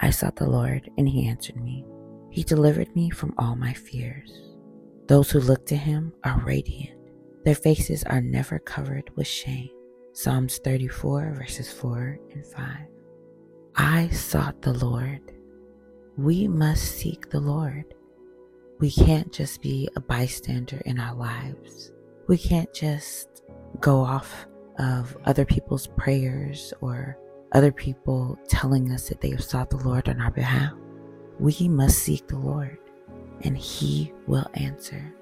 I sought the Lord, and he answered me. He delivered me from all my fears. Those who look to him are radiant. Their faces are never covered with shame. Psalms 34, verses 4 and 5. I sought the Lord. We must seek the Lord. We can't just be a bystander in our lives. We can't just go off of other people's prayers or other people telling us that they have sought the Lord on our behalf. We must seek the Lord and He will answer.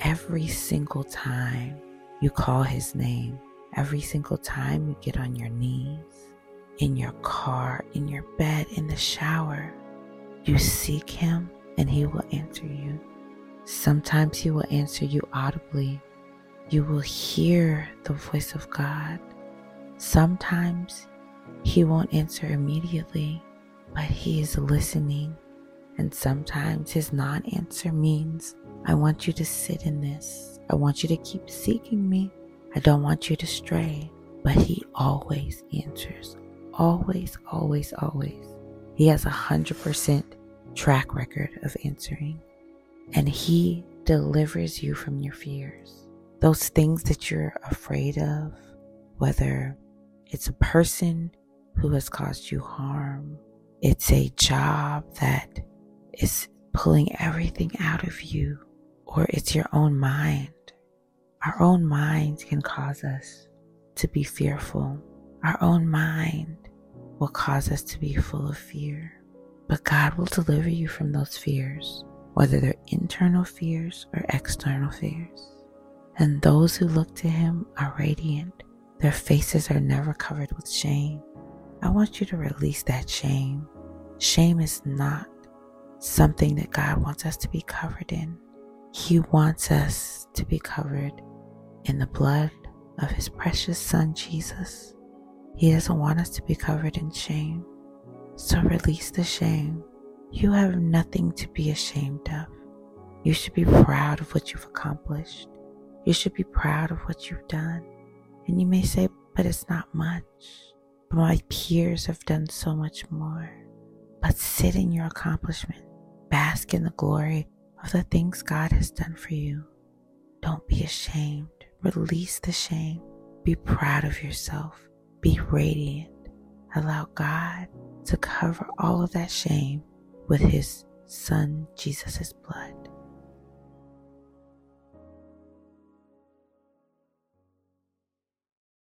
Every single time you call His name, every single time you get on your knees, in your car, in your bed, in the shower, you seek Him and He will answer you. Sometimes He will answer you audibly. You will hear the voice of God. Sometimes he won't answer immediately, but He is listening. And sometimes His non answer means, I want you to sit in this. I want you to keep seeking me. I don't want you to stray. But He always answers. Always, always, always. He has a 100% track record of answering. And He delivers you from your fears. Those things that you're afraid of, whether it's a person who has caused you harm. It's a job that is pulling everything out of you, or it's your own mind. Our own minds can cause us to be fearful. Our own mind will cause us to be full of fear. But God will deliver you from those fears, whether they're internal fears or external fears. And those who look to Him are radiant. Their faces are never covered with shame. I want you to release that shame. Shame is not something that God wants us to be covered in. He wants us to be covered in the blood of His precious Son, Jesus. He doesn't want us to be covered in shame. So release the shame. You have nothing to be ashamed of. You should be proud of what you've accomplished. You should be proud of what you've done. And you may say, but it's not much. My peers have done so much more. But sit in your accomplishment. Bask in the glory of the things God has done for you. Don't be ashamed. Release the shame. Be proud of yourself. Be radiant. Allow God to cover all of that shame with His Son, Jesus' blood.